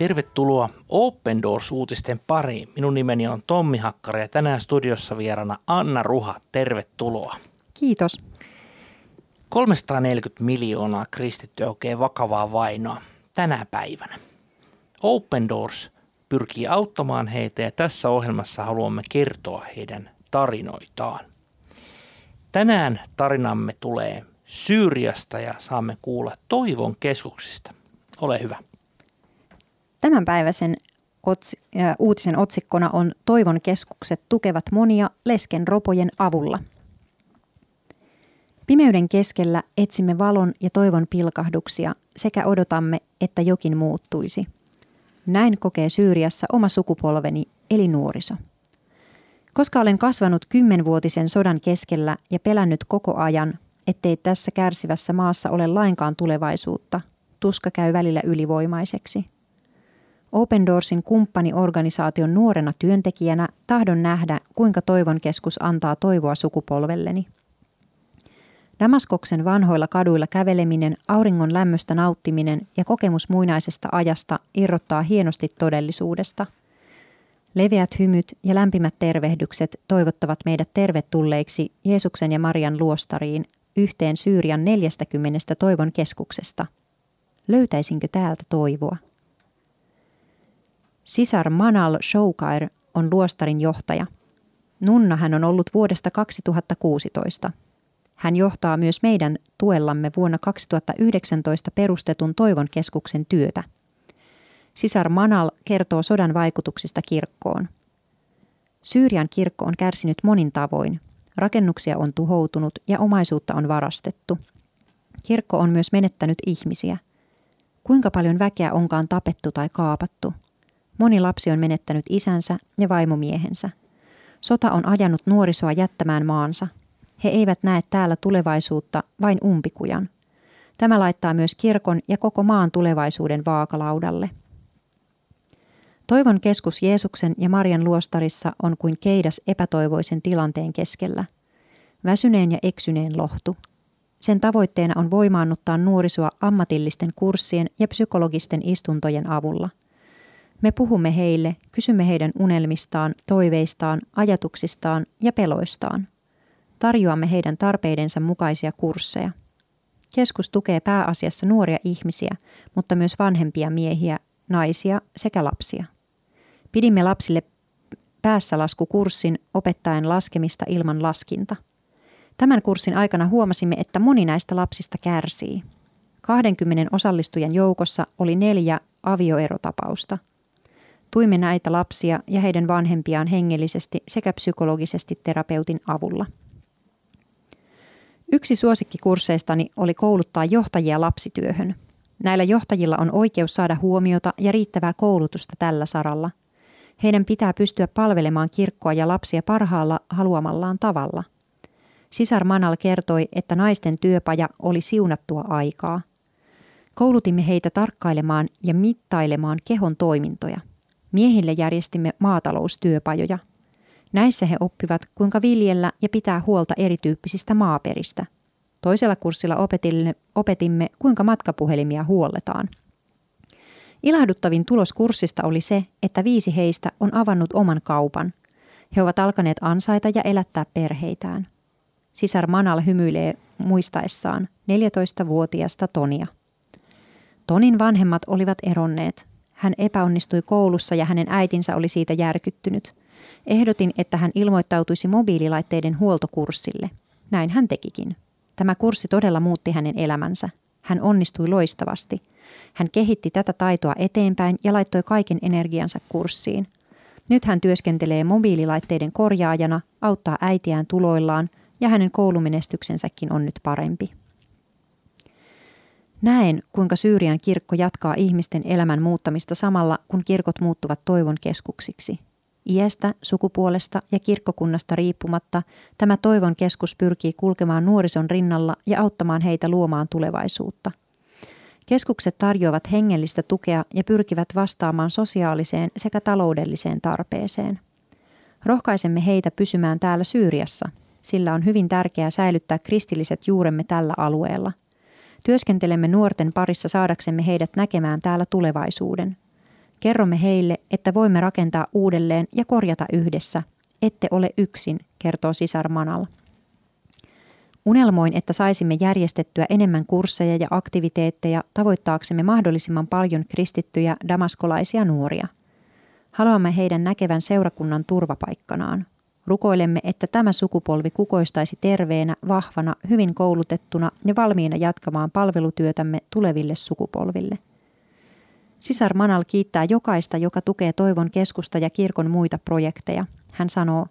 Tervetuloa Open Doors-uutisten pariin. Minun nimeni on Tommi Hakkari ja tänään studiossa vierana Anna Ruha. Tervetuloa. Kiitos. 340 miljoonaa kristittyä kokee vakavaa vainoa tänä päivänä. Open Doors pyrkii auttamaan heitä ja tässä ohjelmassa haluamme kertoa heidän tarinoitaan. Tänään tarinamme tulee Syyriasta ja saamme kuulla Toivon keskuksista. Ole hyvä. Tämänpäiväisen ots- äh, uutisen otsikkona on Toivon keskukset tukevat monia lesken ropojen avulla. Pimeyden keskellä etsimme valon ja toivon pilkahduksia sekä odotamme, että jokin muuttuisi. Näin kokee Syyriassa oma sukupolveni eli nuoriso. Koska olen kasvanut kymmenvuotisen sodan keskellä ja pelännyt koko ajan, ettei tässä kärsivässä maassa ole lainkaan tulevaisuutta, tuska käy välillä ylivoimaiseksi. Open Doorsin kumppaniorganisaation nuorena työntekijänä tahdon nähdä, kuinka Toivon keskus antaa toivoa sukupolvelleni. Damaskoksen vanhoilla kaduilla käveleminen, auringon lämmöstä nauttiminen ja kokemus muinaisesta ajasta irrottaa hienosti todellisuudesta – Leveät hymyt ja lämpimät tervehdykset toivottavat meidät tervetulleiksi Jeesuksen ja Marian luostariin yhteen Syyrian 40 toivon keskuksesta. Löytäisinkö täältä toivoa? Sisar Manal Shoukair on luostarin johtaja. Nunna hän on ollut vuodesta 2016. Hän johtaa myös meidän tuellamme vuonna 2019 perustetun Toivon keskuksen työtä – Sisar Manal kertoo sodan vaikutuksista kirkkoon. Syyrian kirkko on kärsinyt monin tavoin. Rakennuksia on tuhoutunut ja omaisuutta on varastettu. Kirkko on myös menettänyt ihmisiä. Kuinka paljon väkeä onkaan tapettu tai kaapattu? Moni lapsi on menettänyt isänsä ja vaimomiehensä. Sota on ajanut nuorisoa jättämään maansa. He eivät näe täällä tulevaisuutta, vain umpikujan. Tämä laittaa myös kirkon ja koko maan tulevaisuuden vaakalaudalle. Toivon keskus Jeesuksen ja Marian luostarissa on kuin keidas epätoivoisen tilanteen keskellä. Väsyneen ja eksyneen lohtu. Sen tavoitteena on voimaannuttaa nuorisoa ammatillisten kurssien ja psykologisten istuntojen avulla. Me puhumme heille, kysymme heidän unelmistaan, toiveistaan, ajatuksistaan ja peloistaan. Tarjoamme heidän tarpeidensa mukaisia kursseja. Keskus tukee pääasiassa nuoria ihmisiä, mutta myös vanhempia miehiä, naisia sekä lapsia. Pidimme lapsille päässä laskukurssin opettaen laskemista ilman laskinta. Tämän kurssin aikana huomasimme, että moni näistä lapsista kärsii. 20 osallistujan joukossa oli neljä avioerotapausta. Tuimme näitä lapsia ja heidän vanhempiaan hengellisesti sekä psykologisesti terapeutin avulla. Yksi suosikkikursseistani oli kouluttaa johtajia lapsityöhön. Näillä johtajilla on oikeus saada huomiota ja riittävää koulutusta tällä saralla – heidän pitää pystyä palvelemaan kirkkoa ja lapsia parhaalla haluamallaan tavalla. Sisar Manal kertoi, että naisten työpaja oli siunattua aikaa. Koulutimme heitä tarkkailemaan ja mittailemaan kehon toimintoja. Miehille järjestimme maataloustyöpajoja. Näissä he oppivat, kuinka viljellä ja pitää huolta erityyppisistä maaperistä. Toisella kurssilla opetimme, kuinka matkapuhelimia huolletaan – Ilahduttavin tulos kurssista oli se, että viisi heistä on avannut oman kaupan. He ovat alkaneet ansaita ja elättää perheitään. Sisar Manal hymyilee muistaessaan 14-vuotiasta Tonia. Tonin vanhemmat olivat eronneet. Hän epäonnistui koulussa ja hänen äitinsä oli siitä järkyttynyt. Ehdotin, että hän ilmoittautuisi mobiililaitteiden huoltokurssille. Näin hän tekikin. Tämä kurssi todella muutti hänen elämänsä. Hän onnistui loistavasti – hän kehitti tätä taitoa eteenpäin ja laittoi kaiken energiansa kurssiin. Nyt hän työskentelee mobiililaitteiden korjaajana, auttaa äitiään tuloillaan ja hänen koulumenestyksensäkin on nyt parempi. Näen, kuinka Syyrian kirkko jatkaa ihmisten elämän muuttamista samalla, kun kirkot muuttuvat toivon keskuksiksi. Iästä, sukupuolesta ja kirkkokunnasta riippumatta tämä toivon keskus pyrkii kulkemaan nuorison rinnalla ja auttamaan heitä luomaan tulevaisuutta. Keskukset tarjoavat hengellistä tukea ja pyrkivät vastaamaan sosiaaliseen sekä taloudelliseen tarpeeseen. Rohkaisemme heitä pysymään täällä Syyriassa, sillä on hyvin tärkeää säilyttää kristilliset juuremme tällä alueella. Työskentelemme nuorten parissa saadaksemme heidät näkemään täällä tulevaisuuden. Kerromme heille, että voimme rakentaa uudelleen ja korjata yhdessä. Ette ole yksin, kertoo sisar Manal. Unelmoin, että saisimme järjestettyä enemmän kursseja ja aktiviteetteja tavoittaaksemme mahdollisimman paljon kristittyjä damaskolaisia nuoria. Haluamme heidän näkevän seurakunnan turvapaikkanaan. Rukoilemme, että tämä sukupolvi kukoistaisi terveenä, vahvana, hyvin koulutettuna ja valmiina jatkamaan palvelutyötämme tuleville sukupolville. Sisar Manal kiittää jokaista, joka tukee Toivon keskusta ja kirkon muita projekteja. Hän sanoo,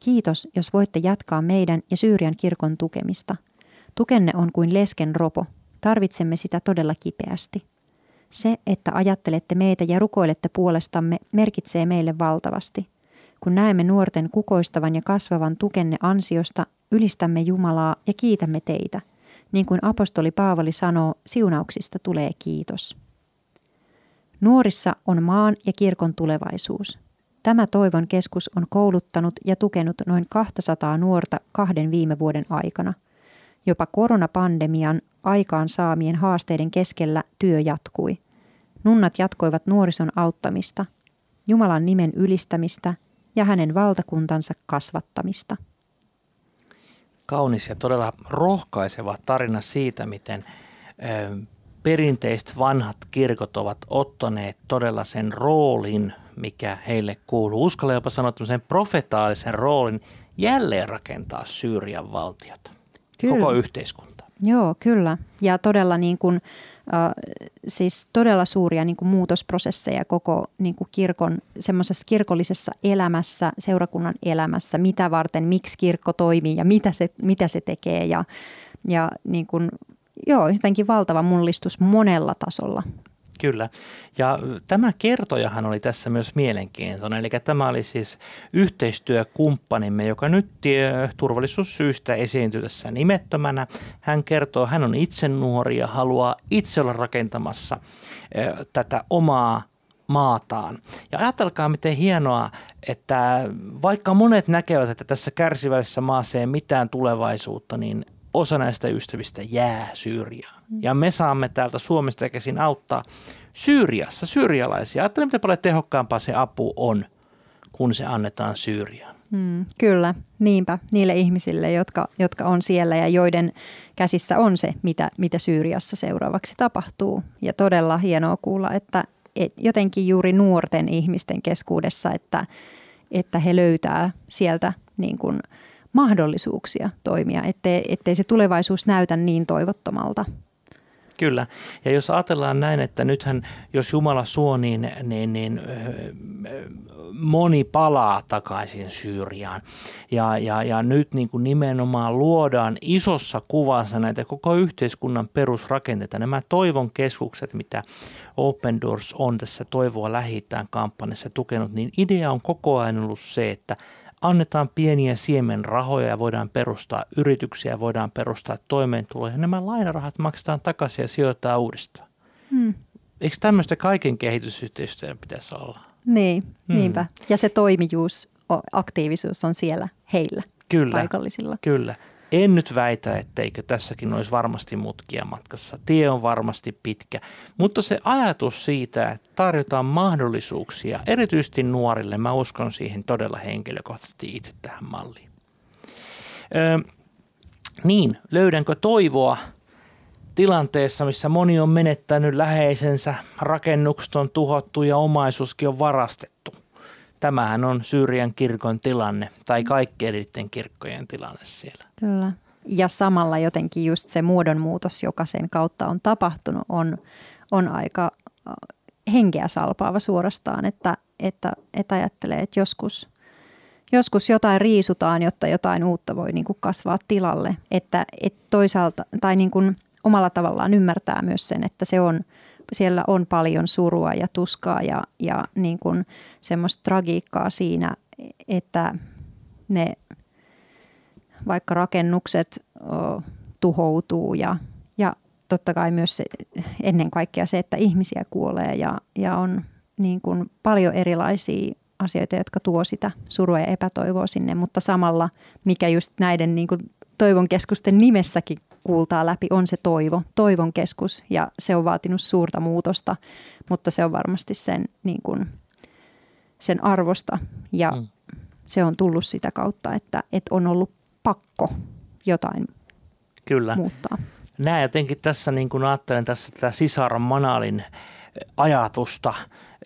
kiitos, jos voitte jatkaa meidän ja Syyrian kirkon tukemista. Tukenne on kuin lesken ropo. Tarvitsemme sitä todella kipeästi. Se, että ajattelette meitä ja rukoilette puolestamme, merkitsee meille valtavasti. Kun näemme nuorten kukoistavan ja kasvavan tukenne ansiosta, ylistämme Jumalaa ja kiitämme teitä. Niin kuin apostoli Paavali sanoo, siunauksista tulee kiitos. Nuorissa on maan ja kirkon tulevaisuus. Tämä Toivon keskus on kouluttanut ja tukenut noin 200 nuorta kahden viime vuoden aikana. Jopa koronapandemian aikaan saamien haasteiden keskellä työ jatkui. Nunnat jatkoivat nuorison auttamista, Jumalan nimen ylistämistä ja hänen valtakuntansa kasvattamista. Kaunis ja todella rohkaiseva tarina siitä, miten perinteiset vanhat kirkot ovat ottaneet todella sen roolin, mikä heille kuuluu. Uskalla jopa sanoa sen profetaalisen roolin jälleen rakentaa Syyrian valtiota, kyllä. koko yhteiskunta. Joo, kyllä. Ja todella niin kuin, siis todella suuria niin kuin muutosprosesseja koko niin kuin kirkon semmoisessa kirkollisessa elämässä, seurakunnan elämässä, mitä varten, miksi kirkko toimii ja mitä se, mitä se tekee ja, ja niin kuin joo, jotenkin valtava mullistus monella tasolla. Kyllä. Ja tämä kertojahan oli tässä myös mielenkiintoinen. Eli tämä oli siis yhteistyökumppanimme, joka nyt turvallisuussyistä esiintyy tässä nimettömänä. Hän kertoo, hän on itse nuori ja haluaa itse olla rakentamassa tätä omaa maataan. Ja ajatelkaa, miten hienoa, että vaikka monet näkevät, että tässä kärsivällisessä maassa ei mitään tulevaisuutta, niin osa näistä ystävistä jää Syyriaan. Ja me saamme täältä Suomesta käsin auttaa Syyriassa syyrialaisia. Ajattelen, miten paljon tehokkaampaa se apu on, kun se annetaan Syyriaan. Mm, kyllä, niinpä. Niille ihmisille, jotka, jotka on siellä ja joiden käsissä on se, mitä, mitä Syyriassa seuraavaksi tapahtuu. Ja todella hienoa kuulla, että et jotenkin juuri nuorten ihmisten keskuudessa, että, että he löytää sieltä niin kuin – mahdollisuuksia toimia, ettei, ettei se tulevaisuus näytä niin toivottomalta. Kyllä. Ja jos ajatellaan näin, että nythän jos Jumala suo, niin, niin, niin moni palaa takaisin Syyriaan. Ja, ja, ja nyt niin kuin nimenomaan luodaan isossa kuvassa näitä koko yhteiskunnan perusrakenteita. Nämä toivon keskukset, mitä Open Doors on tässä Toivoa lähitään kampanjassa tukenut, niin idea on koko ajan ollut se, että – annetaan pieniä siemenrahoja ja voidaan perustaa yrityksiä, voidaan perustaa toimeentuloja. Nämä lainarahat maksetaan takaisin ja sijoitetaan uudestaan. Hmm. Eikö tämmöistä kaiken kehitysyhteistyön pitäisi olla? Niin, hmm. niinpä. Ja se toimijuus, aktiivisuus on siellä heillä, kyllä, paikallisilla. Kyllä. En nyt väitä, etteikö tässäkin olisi varmasti mutkia matkassa. Tie on varmasti pitkä, mutta se ajatus siitä, että tarjotaan mahdollisuuksia, erityisesti nuorille, mä uskon siihen todella henkilökohtaisesti itse tähän malliin. Öö, niin, löydänkö toivoa tilanteessa, missä moni on menettänyt läheisensä, rakennukset on tuhottu ja omaisuuskin on varastettu? Tämähän on Syyrian kirkon tilanne tai kaikkien niiden kirkkojen tilanne siellä. Kyllä. Ja samalla jotenkin just se muodonmuutos, joka sen kautta on tapahtunut, on, on aika äh, henkeä salpaava suorastaan, että, että, että ajattelee, että joskus, joskus jotain riisutaan, jotta jotain uutta voi niin kuin kasvaa tilalle. Että, että toisaalta, tai niin kuin omalla tavallaan ymmärtää myös sen, että se on – siellä on paljon surua ja tuskaa ja, ja niin kuin semmoista tragiikkaa siinä, että ne vaikka rakennukset o, tuhoutuu ja, ja totta kai myös se, ennen kaikkea se, että ihmisiä kuolee ja, ja on niin kuin paljon erilaisia asioita, jotka tuo sitä surua ja epätoivoa sinne, mutta samalla mikä just näiden niin kuin toivon keskusten nimessäkin kultaa läpi on se toivo, toivon keskus ja se on vaatinut suurta muutosta, mutta se on varmasti sen, niin kuin, sen arvosta ja mm. se on tullut sitä kautta, että, että on ollut pakko jotain Kyllä. muuttaa. Näin jotenkin tässä niin kuin ajattelen tässä tätä Sisar Manalin ajatusta,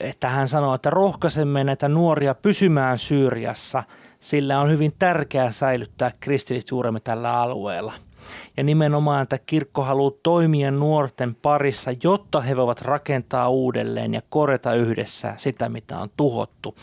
että hän sanoo, että rohkaisemme näitä nuoria pysymään Syyriassa, sillä on hyvin tärkeää säilyttää kristillisjuuremme tällä alueella. Ja nimenomaan, että kirkko haluaa toimia nuorten parissa, jotta he voivat rakentaa uudelleen ja korjata yhdessä sitä, mitä on tuhottu.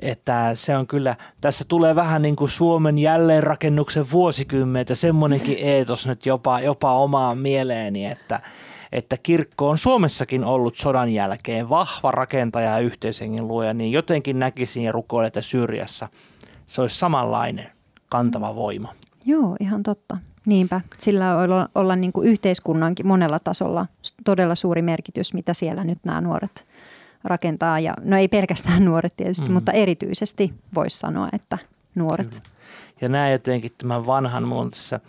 Että se on kyllä, tässä tulee vähän niin kuin Suomen jälleenrakennuksen vuosikymmentä, semmoinenkin eetos nyt jopa, jopa omaan mieleeni, että – että kirkko on Suomessakin ollut sodan jälkeen vahva rakentaja ja yhteishengen luoja, niin jotenkin näkisin ja rukoilen, että Syyriassa se olisi samanlainen kantava voima. Joo, ihan totta. Niinpä, sillä olla, olla niin kuin yhteiskunnankin monella tasolla todella suuri merkitys, mitä siellä nyt nämä nuoret rakentaa. Ja, no ei pelkästään nuoret tietysti, mm. mutta erityisesti voisi sanoa, että nuoret. Kyllä. Ja näin jotenkin tämän vanhan, on tässä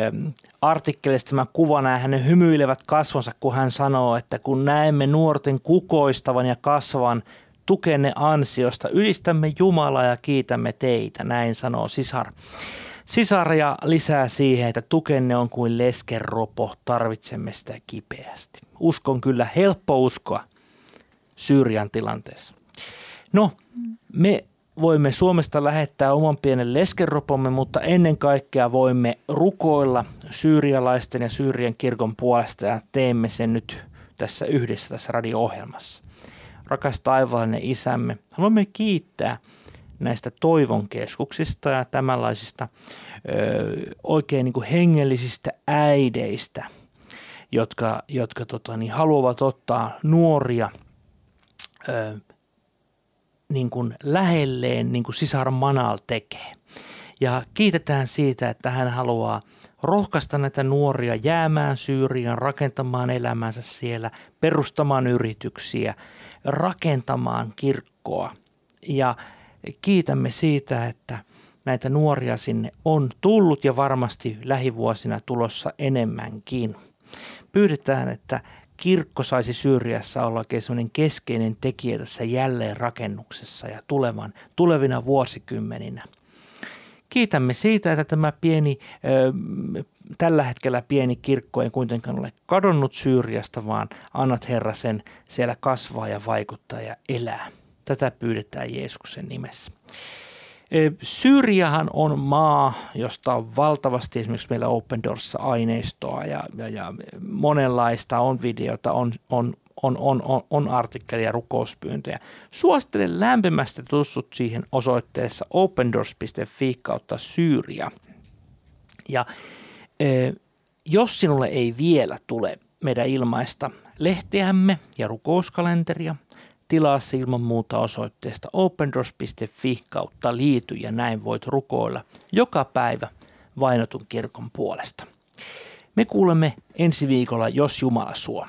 ähm, artikkelissa tämä kuva, nämä hänen hymyilevät kasvonsa, kun hän sanoo, että kun näemme nuorten kukoistavan ja kasvavan tukenne ansiosta, ylistämme Jumalaa ja kiitämme teitä, näin sanoo sisar. Sisaria lisää siihen, että tukenne on kuin leskeropo, tarvitsemme sitä kipeästi. Uskon kyllä, helppo uskoa Syyrian tilanteessa. No, me voimme Suomesta lähettää oman pienen leskeropomme, mutta ennen kaikkea voimme rukoilla syyrialaisten ja Syyrien kirkon puolesta ja teemme sen nyt tässä yhdessä tässä radio-ohjelmassa. Rakas taivaallinen isämme, haluamme kiittää näistä toivon keskuksista ja tämänlaisista ö, oikein niin kuin hengellisistä äideistä, jotka, jotka tota, niin, haluavat ottaa nuoria ö, niin kuin lähelleen, niin kuin sisar Manal tekee. Ja kiitetään siitä, että hän haluaa rohkaista näitä nuoria jäämään Syyriaan, rakentamaan elämänsä siellä, perustamaan yrityksiä, rakentamaan kirkkoa. Ja kiitämme siitä, että näitä nuoria sinne on tullut ja varmasti lähivuosina tulossa enemmänkin. Pyydetään, että kirkko saisi Syyriassa olla oikein keskeinen tekijä tässä jälleenrakennuksessa ja tulevan, tulevina vuosikymmeninä. Kiitämme siitä, että tämä pieni, tällä hetkellä pieni kirkko ei kuitenkaan ole kadonnut Syyriasta, vaan annat Herra sen siellä kasvaa ja vaikuttaa ja elää. Tätä pyydetään Jeesuksen nimessä. Syyriahan on maa, josta on valtavasti esimerkiksi meillä Open Doors aineistoa ja, ja, ja monenlaista, on videota, on, on, on, on, on, on artikkelia, rukouspyyntöjä. Suosittelen lämpimästi tutustut siihen osoitteessa opendoors.fi kautta Syyria. Ja e, jos sinulle ei vielä tule meidän ilmaista lehteämme ja rukouskalenteria, tilaa se ilman muuta osoitteesta opendoors.fi kautta liity ja näin voit rukoilla joka päivä vainotun kirkon puolesta. Me kuulemme ensi viikolla, jos Jumala suo.